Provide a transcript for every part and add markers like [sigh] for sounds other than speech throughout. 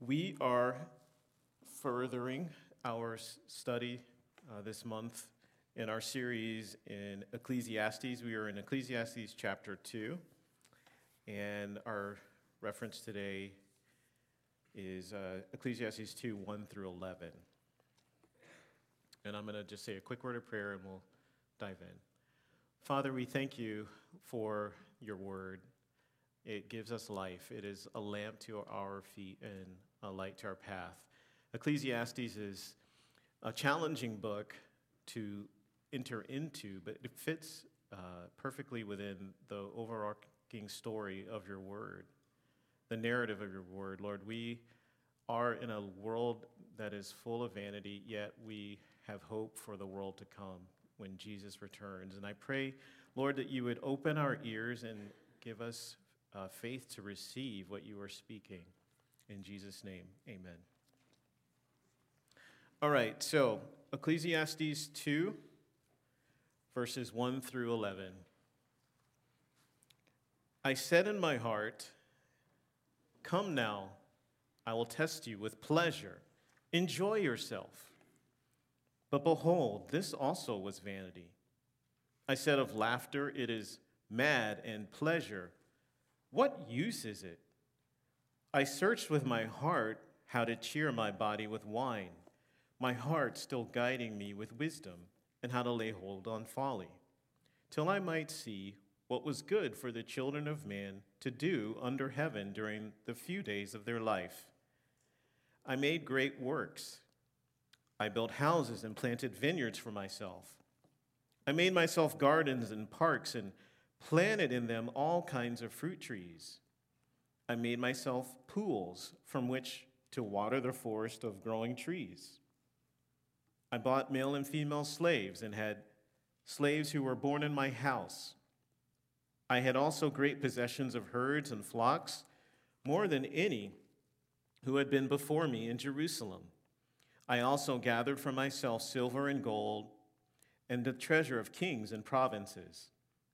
We are furthering our study uh, this month in our series in Ecclesiastes. We are in Ecclesiastes chapter 2, and our reference today is uh, Ecclesiastes 2 1 through 11. And I'm going to just say a quick word of prayer and we'll dive in. Father, we thank you for your word. It gives us life. It is a lamp to our feet and a light to our path. Ecclesiastes is a challenging book to enter into, but it fits uh, perfectly within the overarching story of your word, the narrative of your word. Lord, we are in a world that is full of vanity, yet we have hope for the world to come when Jesus returns. And I pray, Lord, that you would open our ears and give us uh, faith to receive what you are speaking. In Jesus' name, amen. All right, so Ecclesiastes 2, verses 1 through 11. I said in my heart, Come now, I will test you with pleasure. Enjoy yourself. But behold, this also was vanity. I said of laughter, It is mad, and pleasure. What use is it? I searched with my heart how to cheer my body with wine, my heart still guiding me with wisdom, and how to lay hold on folly, till I might see what was good for the children of man to do under heaven during the few days of their life. I made great works. I built houses and planted vineyards for myself. I made myself gardens and parks and planted in them all kinds of fruit trees. I made myself pools from which to water the forest of growing trees. I bought male and female slaves and had slaves who were born in my house. I had also great possessions of herds and flocks, more than any who had been before me in Jerusalem. I also gathered for myself silver and gold and the treasure of kings and provinces.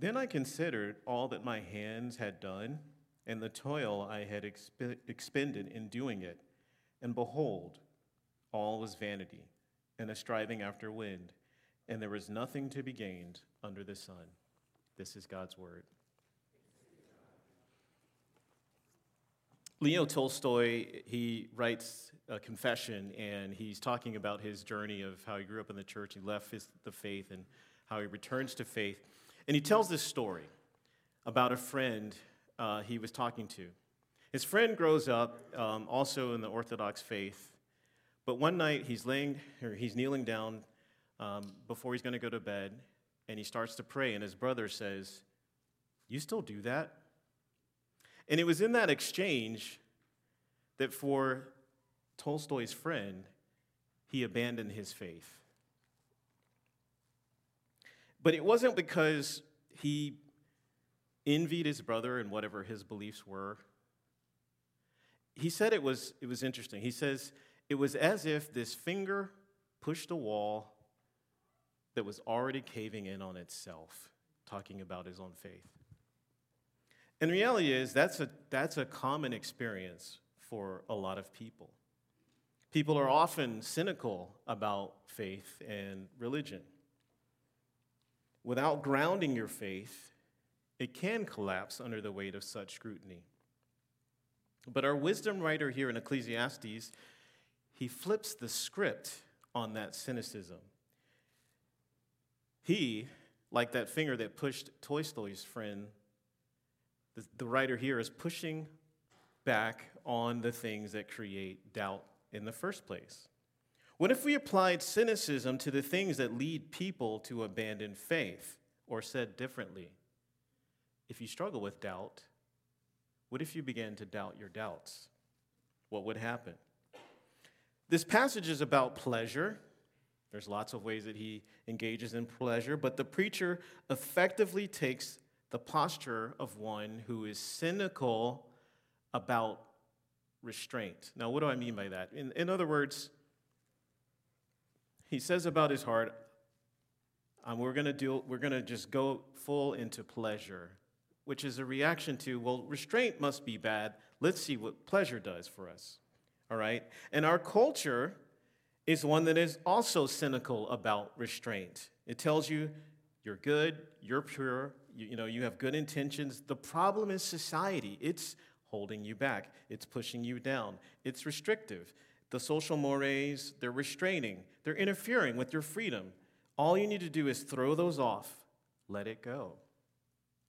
Then I considered all that my hands had done and the toil I had exp- expended in doing it. And behold, all was vanity and a striving after wind, and there was nothing to be gained under the sun. This is God's word. Leo Tolstoy, he writes a confession, and he's talking about his journey of how he grew up in the church, he left his, the faith, and how he returns to faith. And he tells this story about a friend uh, he was talking to. His friend grows up um, also in the Orthodox faith, but one night he's laying or he's kneeling down um, before he's going to go to bed, and he starts to pray, and his brother says, "You still do that?" And it was in that exchange that for Tolstoy's friend, he abandoned his faith. But it wasn't because he envied his brother and whatever his beliefs were. He said it was, it was interesting. He says, it was as if this finger pushed a wall that was already caving in on itself, talking about his own faith. And reality is, that's a, that's a common experience for a lot of people. People are often cynical about faith and religion. Without grounding your faith, it can collapse under the weight of such scrutiny. But our wisdom writer here in Ecclesiastes, he flips the script on that cynicism. He, like that finger that pushed Tolstoy's friend, the, the writer here is pushing back on the things that create doubt in the first place. What if we applied cynicism to the things that lead people to abandon faith? Or said differently, if you struggle with doubt, what if you began to doubt your doubts? What would happen? This passage is about pleasure. There's lots of ways that he engages in pleasure, but the preacher effectively takes the posture of one who is cynical about restraint. Now, what do I mean by that? In, in other words, he says about his heart, um, we're going to do we're going to just go full into pleasure which is a reaction to well restraint must be bad. Let's see what pleasure does for us all right? And our culture is one that is also cynical about restraint. It tells you you're good you're pure you, you know you have good intentions. The problem is society. It's holding you back. It's pushing you down. It's restrictive the social mores they're restraining they're interfering with your freedom all you need to do is throw those off, let it go.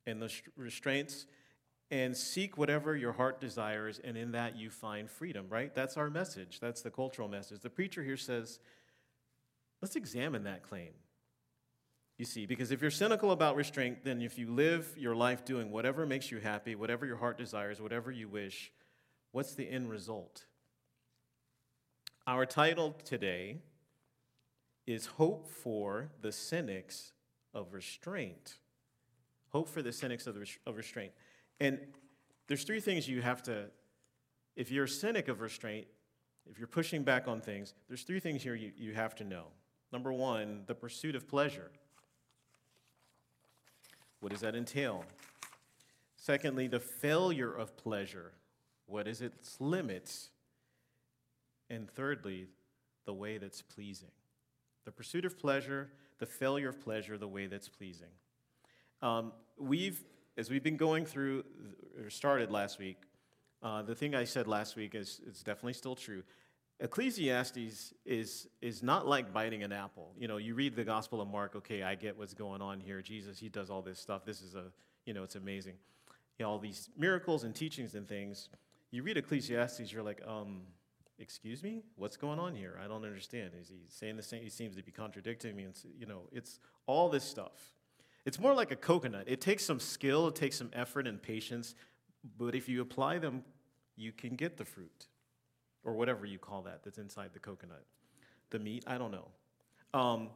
And the restraints, and seek whatever your heart desires, and in that you find freedom, right? That's our message. That's the cultural message. The preacher here says, let's examine that claim. You see, because if you're cynical about restraint, then if you live your life doing whatever makes you happy, whatever your heart desires, whatever you wish, what's the end result? Our title today is hope for the cynics of restraint. Hope for the cynics of, the, of restraint. And there's three things you have to, if you're a cynic of restraint, if you're pushing back on things, there's three things here you, you have to know. Number one, the pursuit of pleasure. What does that entail? Secondly, the failure of pleasure. What is its limits? And thirdly, the way that's pleasing the pursuit of pleasure, the failure of pleasure, the way that's pleasing. Um, we've, as we've been going through, or started last week, uh, the thing I said last week is, is definitely still true. Ecclesiastes is, is not like biting an apple. You know, you read the Gospel of Mark, okay, I get what's going on here. Jesus, he does all this stuff. This is a, you know, it's amazing. You know, all these miracles and teachings and things. You read Ecclesiastes, you're like, um, excuse me? What's going on here? I don't understand. Is he saying the same? He seems to be contradicting me. And you know it's all this stuff. It's more like a coconut. It takes some skill it takes some effort and patience but if you apply them you can get the fruit or whatever you call that that's inside the coconut. The meat? I don't know. Um,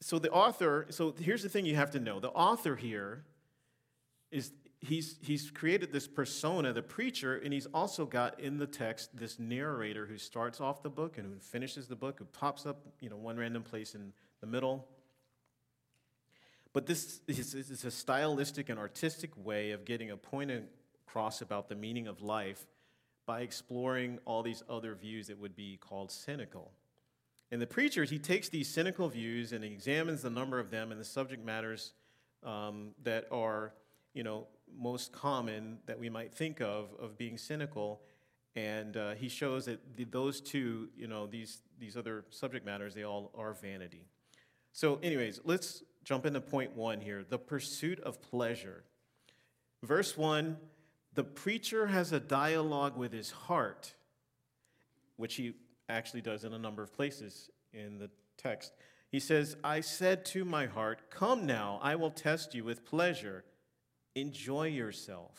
so the author so here's the thing you have to know. The author here is he's, he's created this persona, the preacher, and he's also got in the text this narrator who starts off the book and who finishes the book, who pops up, you know, one random place in the middle. But this is, is a stylistic and artistic way of getting a point across about the meaning of life by exploring all these other views that would be called cynical. And the preacher, he takes these cynical views and examines the number of them and the subject matters um, that are, you know, most common that we might think of of being cynical. And uh, he shows that the, those two you know these these other subject matters they all are vanity. So anyways let's jump into point one here the pursuit of pleasure. Verse one the preacher has a dialogue with his heart which he actually does in a number of places in the text. He says i said to my heart come now i will test you with pleasure enjoy yourself.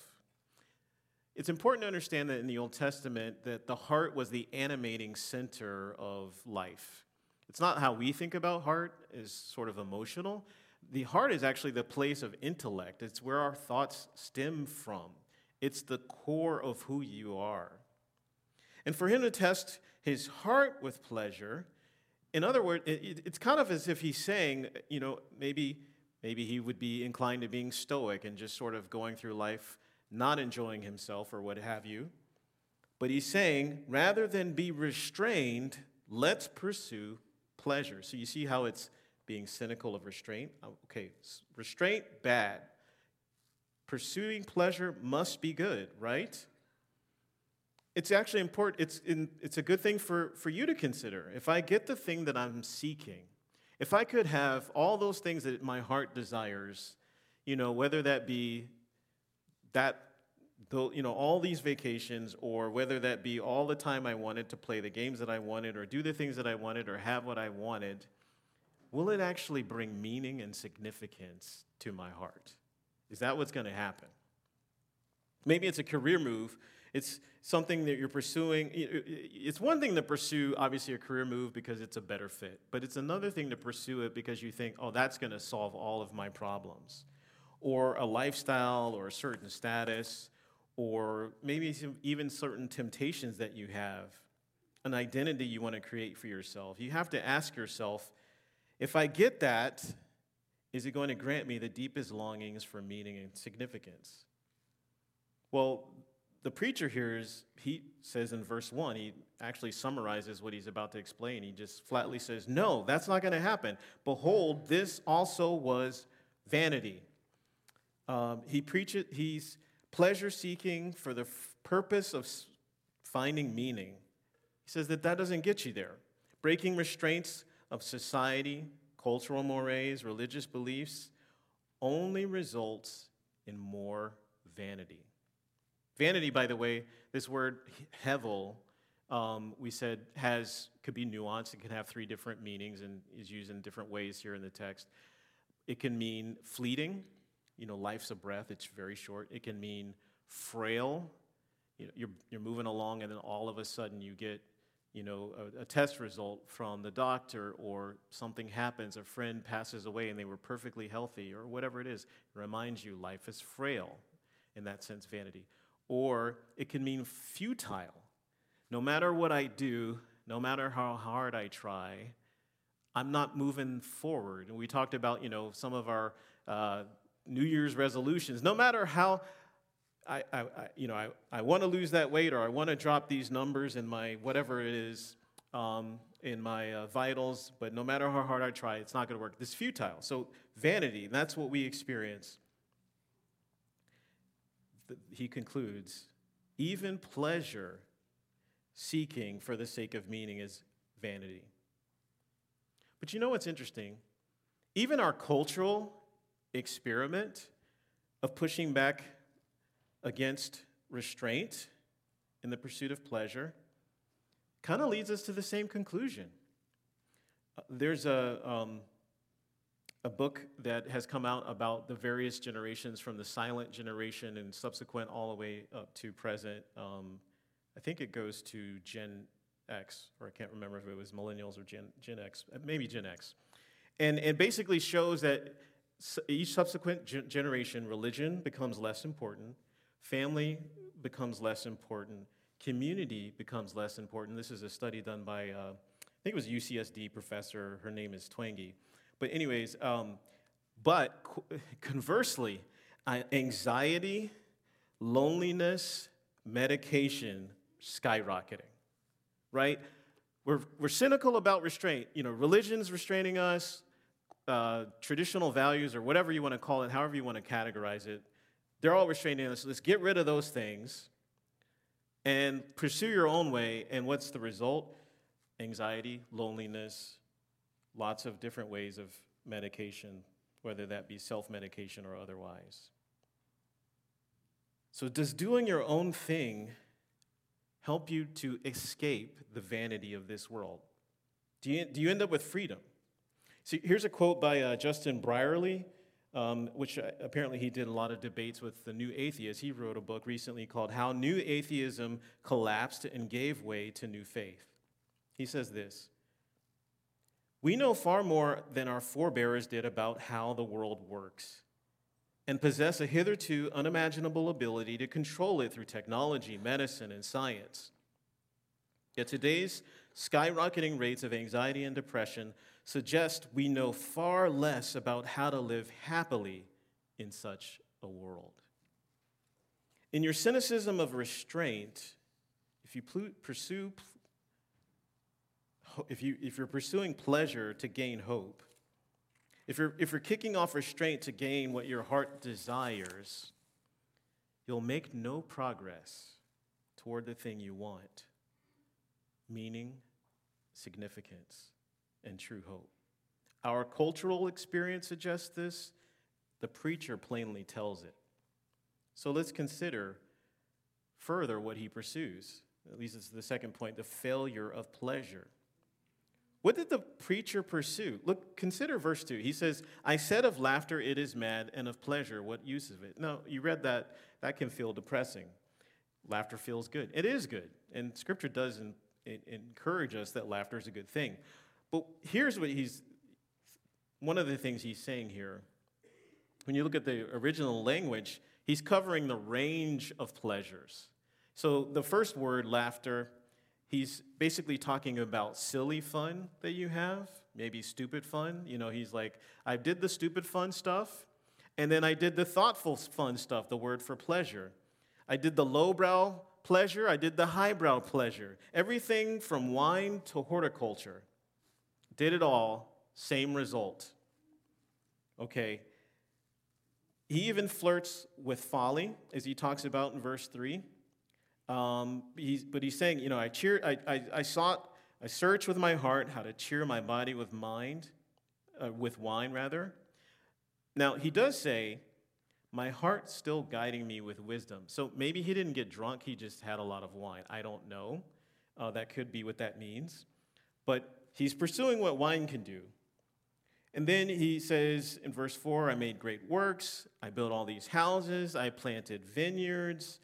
It's important to understand that in the Old Testament that the heart was the animating center of life. It's not how we think about heart as sort of emotional. The heart is actually the place of intellect. It's where our thoughts stem from. It's the core of who you are. And for him to test his heart with pleasure, in other words, it's kind of as if he's saying, you know, maybe Maybe he would be inclined to being stoic and just sort of going through life not enjoying himself or what have you. But he's saying, rather than be restrained, let's pursue pleasure. So you see how it's being cynical of restraint? Uh, okay, restraint, bad. Pursuing pleasure must be good, right? It's actually important, it's, in, it's a good thing for, for you to consider. If I get the thing that I'm seeking, if I could have all those things that my heart desires, you know, whether that be that, you know, all these vacations, or whether that be all the time I wanted to play the games that I wanted, or do the things that I wanted, or have what I wanted, will it actually bring meaning and significance to my heart? Is that what's going to happen? Maybe it's a career move It's something that you're pursuing. It's one thing to pursue, obviously, a career move because it's a better fit, but it's another thing to pursue it because you think, oh, that's going to solve all of my problems. Or a lifestyle or a certain status, or maybe even certain temptations that you have, an identity you want to create for yourself. You have to ask yourself if I get that, is it going to grant me the deepest longings for meaning and significance? Well, the preacher here is, he says in verse 1, he actually summarizes what he's about to explain. He just flatly says, No, that's not going to happen. Behold, this also was vanity. Um, he preaches, he's pleasure seeking for the f- purpose of s- finding meaning. He says that that doesn't get you there. Breaking restraints of society, cultural mores, religious beliefs only results in more vanity. Vanity, by the way, this word hevel, um, we said has could be nuanced. It can have three different meanings and is used in different ways here in the text. It can mean fleeting, you know, life's a breath. It's very short. It can mean frail. You know, you're you're moving along, and then all of a sudden you get you know, a, a, test result from the doctor or something happens, a friend passes away and they were perfectly healthy or whatever it is, it reminds you life is frail, in that sense, vanity. Or it can mean futile. No matter what I do, no matter how hard I try, I'm not moving forward. And we talked about, you know, some of our uh, New Year's resolutions. No matter how I, I, I you know, I, I want to lose that weight or I want to drop these numbers in my whatever it is um, in my uh, vitals, but no matter how hard I try, it's not going to work. This futile. So vanity, that's what we experience. He concludes, even pleasure seeking for the sake of meaning is vanity. But you know what's interesting? Even our cultural experiment of pushing back against restraint in the pursuit of pleasure kind of leads us to the same conclusion. Uh, there's a, um, a book that has come out about the various generations from the silent generation and subsequent all the way up to present. Um, I think it goes to Gen X, or I can't remember if it was millennials or Gen, Gen X, uh, maybe Gen X. And it basically shows that each subsequent generation, religion becomes less important Family becomes less important. Community becomes less important. This is a study done by, uh, I think it was a UCSD professor. Her name is Twenge. But, anyways, um, but [laughs] conversely, anxiety, loneliness, medication skyrocketing, right? We're, we're cynical about restraint. You know, religion's restraining us, uh, traditional values, or whatever you want to call it, however you want to categorize it, they're all restraining us. let's get rid of those things and pursue your own way. And what's the result? Anxiety, loneliness, lots of different ways of medication, whether that be self medication or otherwise. So, does doing your own thing help you to escape the vanity of this world? Do you, do you end up with freedom? See, here's a quote by uh, Justin Brierley um, which uh, apparently he did a lot of debates with the new atheists. He wrote a book recently called How New Atheism Collapsed and Gave Way to New Faith. He says this We know far more than our forebears did about how the world works and possess a hitherto unimaginable ability to control it through technology, medicine, and science. Yet today's skyrocketing rates of anxiety and depression suggest we know far less about how to live happily in such a world. In your cynicism of restraint, if you pursue if, you, if you're pursuing pleasure to gain hope, if you're, if you're kicking off restraint to gain what your heart desires, you'll make no progress toward the thing you want meaning, significance, and true hope. Our cultural experience suggests this. The preacher plainly tells it. So let's consider further what he pursues. At least it's the second point the failure of pleasure. What did the preacher pursue? Look, consider verse 2. He says, I said of laughter it is mad, and of pleasure what use of it? Now, you read that, that can feel depressing. Laughter feels good. It is good. And scripture does in, in, encourage us that laughter is a good thing. But here's what he's, one of the things he's saying here. When you look at the original language, he's covering the range of pleasures. So the first word, laughter, he's basically talking about silly fun that you have, maybe stupid fun. You know, he's like, I did the stupid fun stuff, and then I did the thoughtful fun stuff, the word for pleasure. I did the lowbrow pleasure, I did the highbrow pleasure. Everything from wine to horticulture. Did it all, same result. Okay. He even flirts with folly, as he talks about in verse 3. Um, he's, but he's saying, you know, I, cheer, I, I, I sought, I searched with my heart how to cheer my body with mind, uh, with wine rather. Now, he does say, my heart's still guiding me with wisdom. So maybe he didn't get drunk, he just had a lot of wine. I don't know. Uh, that could be what that means. But he's pursuing what wine can do. And then he says in verse 4 I made great works, I built all these houses, I planted vineyards,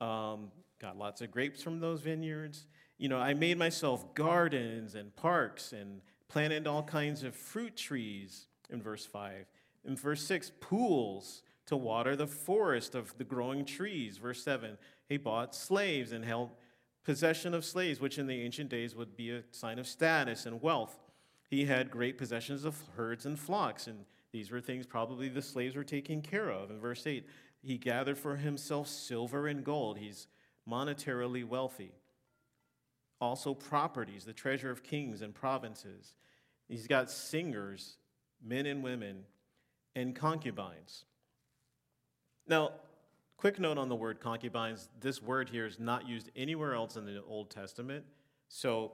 um, got lots of grapes from those vineyards. You know, I made myself gardens and parks and planted all kinds of fruit trees in verse 5. In verse 6, pools to water the forest of the growing trees. Verse 7, he bought slaves and held possession of slaves, which in the ancient days would be a sign of status and wealth. He had great possessions of herds and flocks, and these were things probably the slaves were taking care of. In verse 8, he gathered for himself silver and gold. He's monetarily wealthy. Also, properties, the treasure of kings and provinces. He's got singers, men and women, and concubines. Now, quick note on the word concubines this word here is not used anywhere else in the Old Testament. So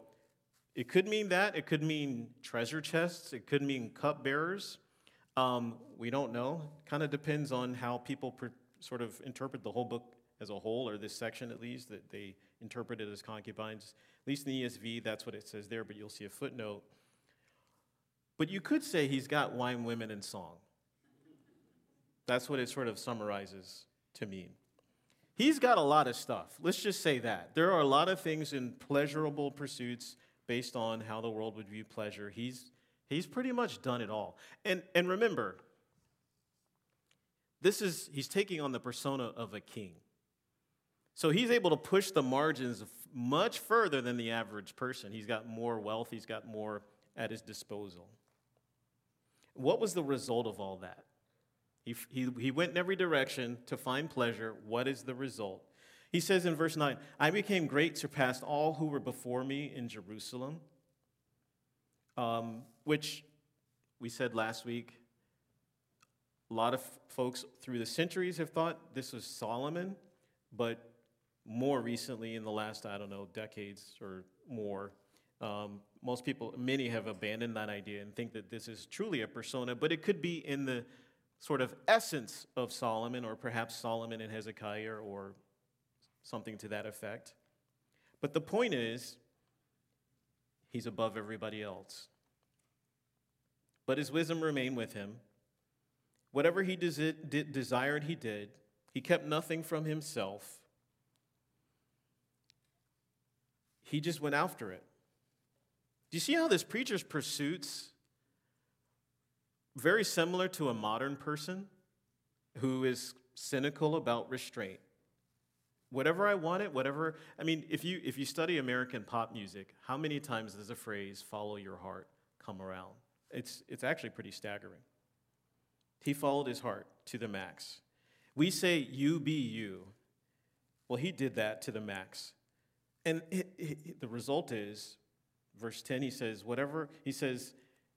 it could mean that. It could mean treasure chests. It could mean cupbearers. Um, we don't know. Kind of depends on how people per, sort of interpret the whole book as a whole, or this section at least, that they interpreted as concubines. At least in the ESV, that's what it says there, but you'll see a footnote. But you could say he's got wine, women, and song. That's what it sort of summarizes to mean. He's got a lot of stuff. Let's just say that. There are a lot of things in pleasurable pursuits based on how the world would view pleasure. He's, he's pretty much done it all. And, and remember, this is, he's taking on the persona of a king. So he's able to push the margins much further than the average person. He's got more wealth, he's got more at his disposal. What was the result of all that? He, he, he went in every direction to find pleasure. What is the result? He says in verse 9, I became great, surpassed all who were before me in Jerusalem, um, which we said last week. A lot of folks through the centuries have thought this was Solomon, but more recently, in the last, I don't know, decades or more, um, most people, many have abandoned that idea and think that this is truly a persona, but it could be in the sort of essence of Solomon, or perhaps Solomon and Hezekiah, or something to that effect. But the point is, he's above everybody else. But his wisdom remained with him. Whatever he desired, he did. He kept nothing from himself. He just went after it. Do you see how this preacher's pursuits very similar to a modern person who is cynical about restraint. Whatever I wanted, whatever, I mean, if you, if you study American pop music, how many times does the phrase follow your heart come around? It's, it's actually pretty staggering. He followed his heart to the max. We say, you be you. Well, he did that to the max. And it, it, the result is, verse 10, he says, whatever, he says,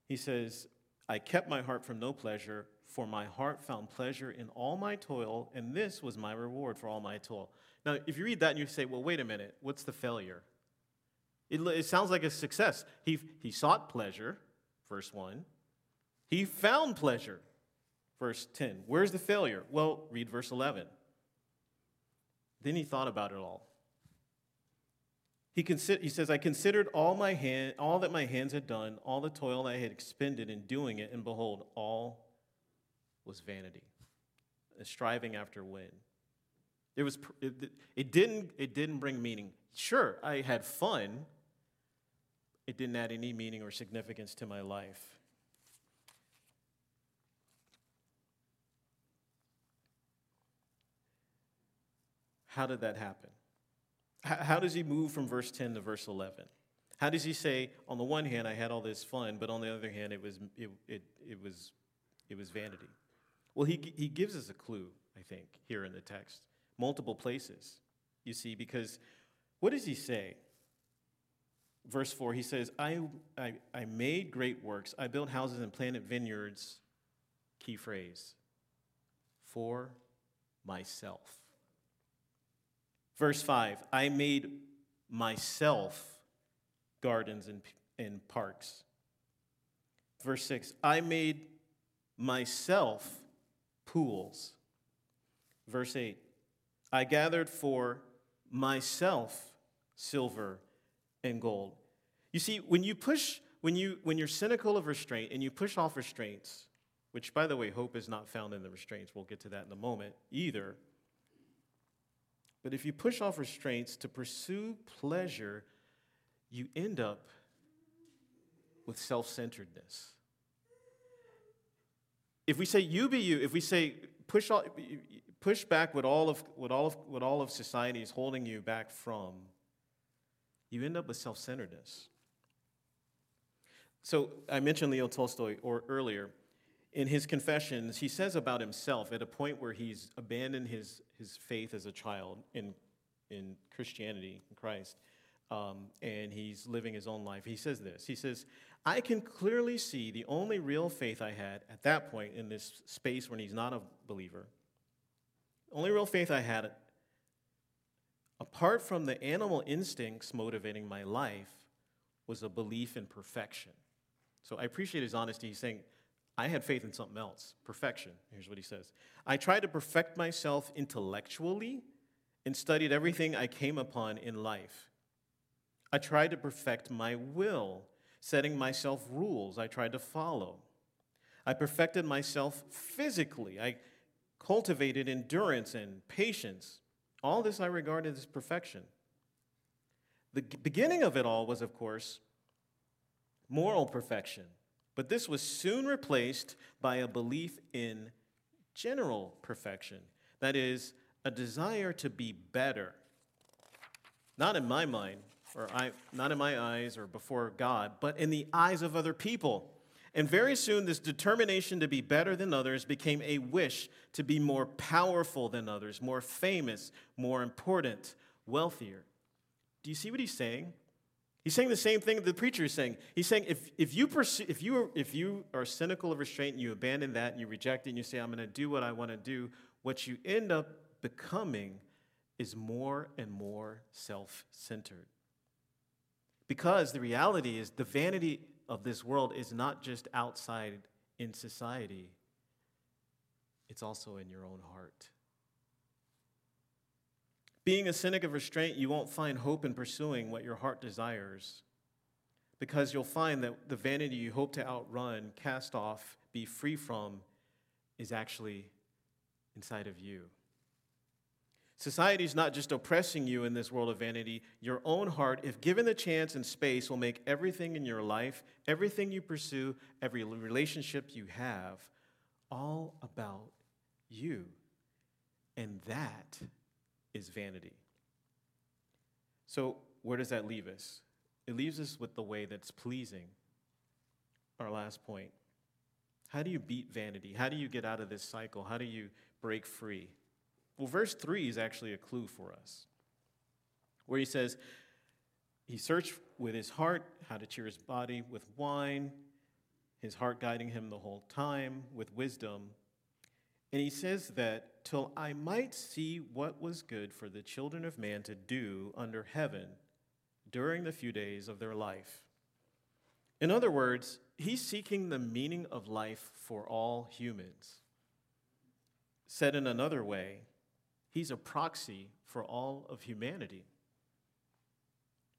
he says, I kept my heart from no pleasure, for my heart found pleasure in all my toil, and this was my reward for all my toil. Now, if you read that and you say, well, wait a minute, what's the failure? It, it sounds like a success. He, he sought pleasure, verse 1. He found pleasure, verse 10. Where's the failure? Well, read verse 11. Then he thought about it all. He, consi- he says, I considered all, my hand, all that my hands had done, all the toil I had expended in doing it, and behold, all was vanity, a striving after wind. Was, it, it, didn't, it didn't bring meaning. Sure, I had fun. It didn't add any meaning or significance to my life. How did that happen? How does he move from verse 10 to verse 11? How does he say, on the one hand, I had all this fun, but on the other hand, it was, it, it, it was, it was vanity? Well, he, he gives us a clue, I think, here in the text, multiple places, you see, because what does he say? Verse 4, he says, I, I, I made great works, I built houses and planted vineyards, key phrase, for myself. Verse 5 I made myself gardens and, and parks. Verse 6 I made myself pools. Verse 8 I gathered for myself silver and gold. You see, when you push, when, you, when you're cynical of restraint and you push off restraints, which, by the way, hope is not found in the restraints, we'll get to that in a moment either. But if you push off restraints to pursue pleasure, you end up with self centeredness. If we say you be you, if we say push, all, push back what all, of, what, all of, what all of society is holding you back from, you end up with self centeredness. So I mentioned Leo Tolstoy or earlier in his confessions, he says about himself at a point where he's abandoned his, his faith as a child in, in Christianity, in Christ, um, and he's living his own life. He says this He says, I can clearly see the only real faith I had at that point in this space when he's not a believer. Only real faith I had, apart from the animal instincts motivating my life, was a belief in perfection. So I appreciate his honesty. He's saying, I had faith in something else perfection. Here's what he says I tried to perfect myself intellectually and studied everything I came upon in life. I tried to perfect my will, setting myself rules I tried to follow. I perfected myself physically. I cultivated endurance and patience. All this I regarded as perfection. The beginning of it all was, of course, moral perfection. But this was soon replaced by a belief in general perfection. That is, a desire to be better. Not in my mind, or I, not in my eyes or before God, but in the eyes of other people. And very soon, this determination to be better than others became a wish to be more powerful than others, more famous, more important, wealthier. Do you see what he's saying? He's saying the same thing the preacher is saying. He's saying if, if, you, pursue, if, you, are, if you are cynical of restraint and you abandon that and you reject it and you say, I'm going to do what I want to do, what you end up becoming is more and more self centered. Because the reality is, the vanity of this world is not just outside in society, it's also in your own heart. Being a cynic of restraint, you won't find hope in pursuing what your heart desires because you'll find that the vanity you hope to outrun, cast off, be free from is actually inside of you. Society is not just oppressing you in this world of vanity. Your own heart, if given the chance and space, will make everything in your life, everything you pursue, every relationship you have, all about you. And that is vanity. So, where does that leave us? It leaves us with the way that's pleasing. Our last point. How do you beat vanity? How do you get out of this cycle? How do you break free? Well, verse 3 is actually a clue for us, where he says, He searched with his heart how to cheer his body with wine, his heart guiding him the whole time with wisdom. And he says that, till I might see what was good for the children of man to do under heaven during the few days of their life. In other words, he's seeking the meaning of life for all humans. Said in another way, he's a proxy for all of humanity.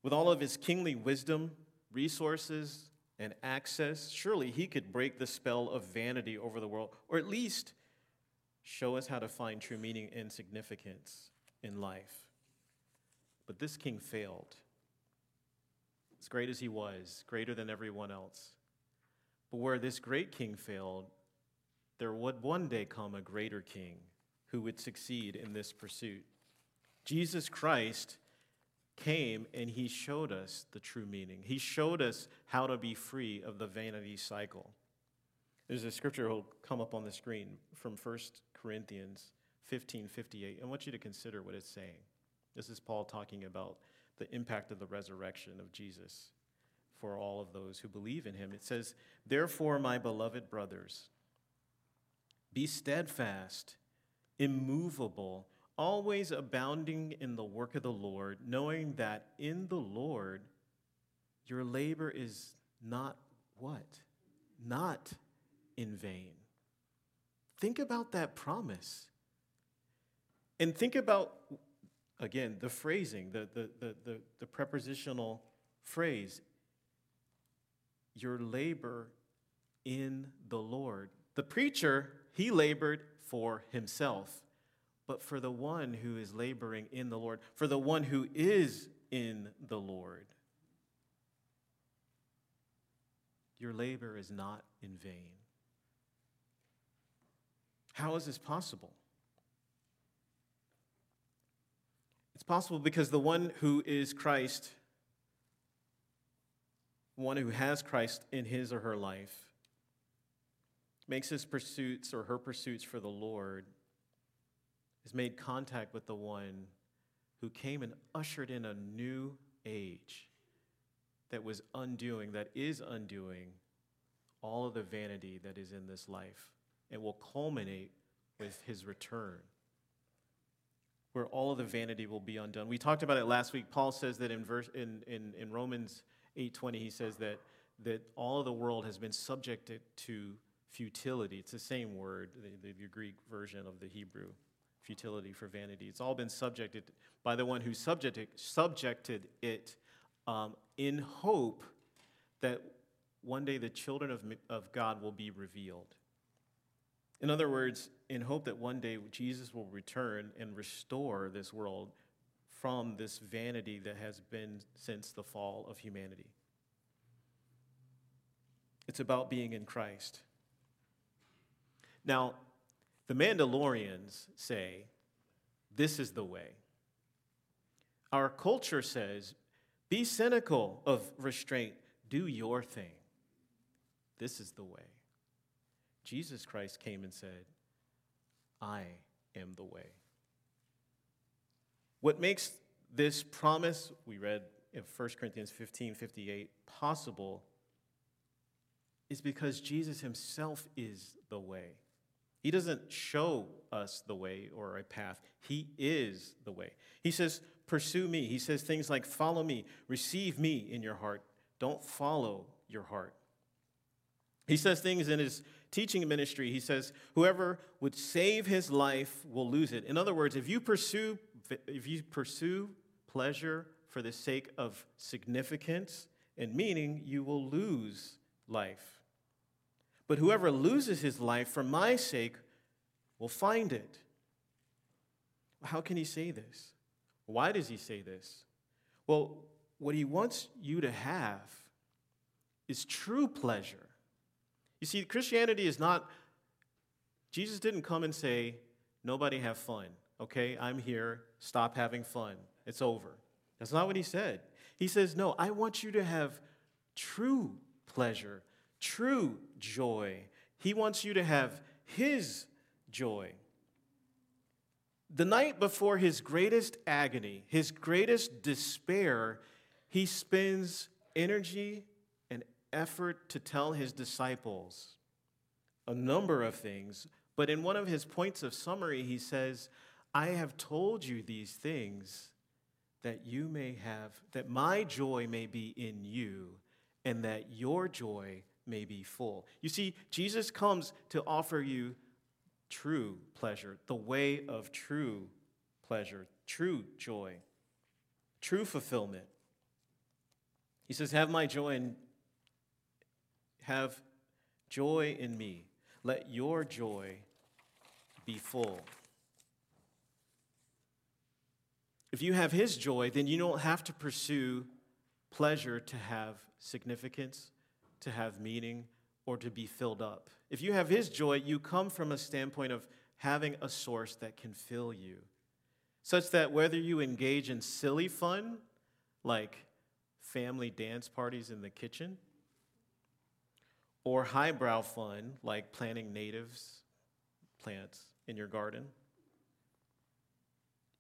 With all of his kingly wisdom, resources, and access, surely he could break the spell of vanity over the world, or at least show us how to find true meaning and significance in life. But this king failed. As great as he was, greater than everyone else. But where this great king failed, there would one day come a greater king who would succeed in this pursuit. Jesus Christ came and he showed us the true meaning. He showed us how to be free of the vanity cycle. There's a scripture will come up on the screen from 1 Corinthians 15 58. I want you to consider what it's saying. This is Paul talking about the impact of the resurrection of Jesus for all of those who believe in him. It says, Therefore, my beloved brothers, be steadfast, immovable, always abounding in the work of the Lord, knowing that in the Lord your labor is not what? Not in vain. Think about that promise. And think about, again, the phrasing, the, the, the, the, the prepositional phrase your labor in the Lord. The preacher, he labored for himself but for the one who is laboring in the Lord, for the one who is in the Lord. Your labor is not in vain. How is this possible? It's possible because the one who is Christ, one who has Christ in his or her life, makes his pursuits or her pursuits for the Lord has made contact with the one who came and ushered in a new age that was undoing, that is undoing all of the vanity that is in this life and will culminate with his return where all of the vanity will be undone. We talked about it last week. Paul says that in, verse, in, in, in Romans 8.20, he says that, that all of the world has been subjected to futility. It's the same word, the, the Greek version of the Hebrew futility, for vanity. It's all been subjected by the one who subjected, subjected it um, in hope that one day the children of, of God will be revealed. In other words, in hope that one day Jesus will return and restore this world from this vanity that has been since the fall of humanity. It's about being in Christ. Now, the Mandalorians say, This is the way. Our culture says, Be cynical of restraint, do your thing. This is the way. Jesus Christ came and said, I am the way. What makes this promise, we read in 1 Corinthians 15 58, possible is because Jesus himself is the way. He doesn't show us the way or a path. He is the way. He says, Pursue me. He says things like, Follow me, receive me in your heart. Don't follow your heart. He says things in his teaching ministry. He says, Whoever would save his life will lose it. In other words, if you pursue, if you pursue pleasure for the sake of significance and meaning, you will lose life. But whoever loses his life for my sake will find it. How can he say this? Why does he say this? Well, what he wants you to have is true pleasure. You see, Christianity is not, Jesus didn't come and say, nobody have fun, okay? I'm here, stop having fun, it's over. That's not what he said. He says, no, I want you to have true pleasure, true joy. He wants you to have His joy. The night before his greatest agony, his greatest despair, he spends energy effort to tell his disciples a number of things. But in one of his points of summary, he says, I have told you these things that you may have, that my joy may be in you, and that your joy may be full. You see, Jesus comes to offer you true pleasure, the way of true pleasure, true joy, true fulfillment. He says, Have my joy and have joy in me. Let your joy be full. If you have His joy, then you don't have to pursue pleasure to have significance, to have meaning, or to be filled up. If you have His joy, you come from a standpoint of having a source that can fill you, such that whether you engage in silly fun, like family dance parties in the kitchen, or highbrow fun, like planting natives plants in your garden,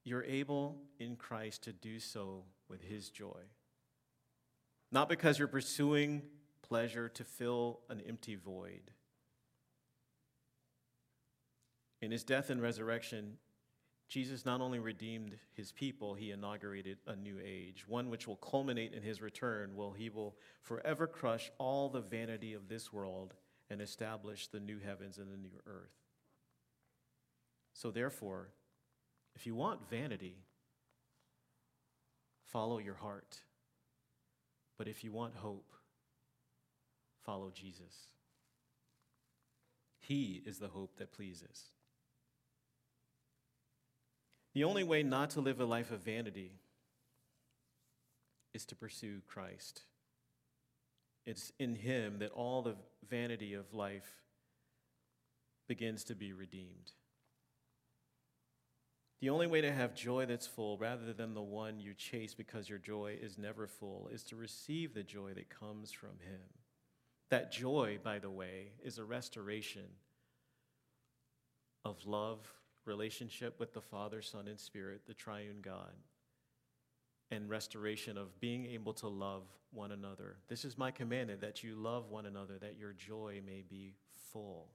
you're able in Christ to do so with His joy. Not because you're pursuing pleasure to fill an empty void. In his death and resurrection, Jesus not only redeemed his people, he inaugurated a new age, one which will culminate in his return, while he will forever crush all the vanity of this world and establish the new heavens and the new earth. So, therefore, if you want vanity, follow your heart. But if you want hope, follow Jesus. He is the hope that pleases. The only way not to live a life of vanity is to pursue Christ. It's in Him that all the vanity of life begins to be redeemed. The only way to have joy that's full, rather than the one you chase because your joy is never full, is to receive the joy that comes from Him. That joy, by the way, is a restoration of love, relationship with the Father, Son, and Spirit, the triune God, and restoration of being able to love one another. This is my commandment that you love one another, that your joy may be full.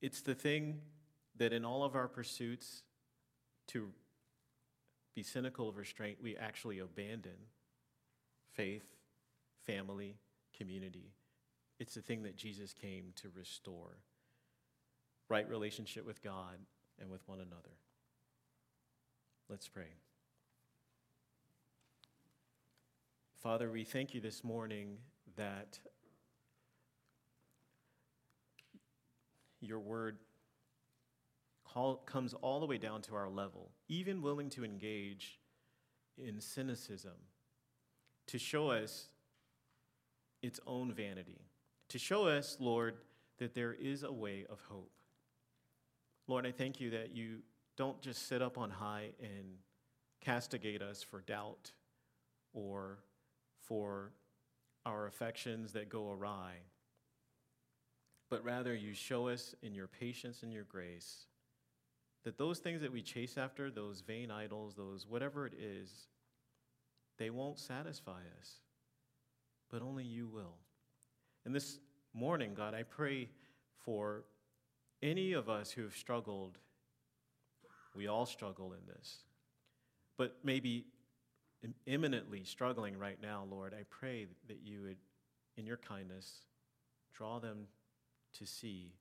It's the thing that in all of our pursuits to be cynical of restraint, we actually abandon faith, family, community. It's the thing that Jesus came to restore right relationship with God and with one another. Let's pray. Father, we thank you this morning that your word call, comes all the way down to our level, even willing to engage in cynicism to show us its own vanity, to show us, Lord, that there is a way of hope. Lord, I thank you that you don't just sit up on high and castigate us for doubt or for our affections that go awry, but rather you show us in your patience and your grace that those things that we chase after, those vain idols, those whatever it is, they won't satisfy us, but only you will. And this morning, God, I pray for any of us who have struggled. We all struggle in this, but maybe imminently struggling right now, Lord, I pray that you would, in your kindness, draw them to see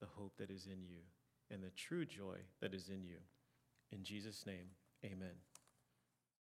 the hope that is in you and the true joy that is in you. In Jesus' name, amen.